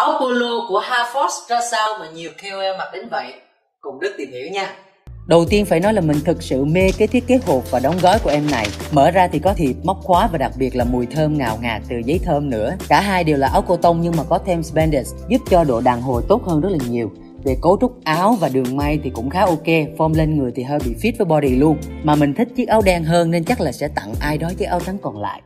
Áo polo của Harford ra sao mà nhiều KOL mặc đến vậy? Cùng Đức tìm hiểu nha. Đầu tiên phải nói là mình thực sự mê cái thiết kế hộp và đóng gói của em này. Mở ra thì có thiệp, móc khóa và đặc biệt là mùi thơm ngào ngạt từ giấy thơm nữa. Cả hai đều là áo cô tông nhưng mà có thêm spandex giúp cho độ đàn hồi tốt hơn rất là nhiều. Về cấu trúc áo và đường may thì cũng khá ok, form lên người thì hơi bị fit với body luôn. Mà mình thích chiếc áo đen hơn nên chắc là sẽ tặng ai đó chiếc áo trắng còn lại.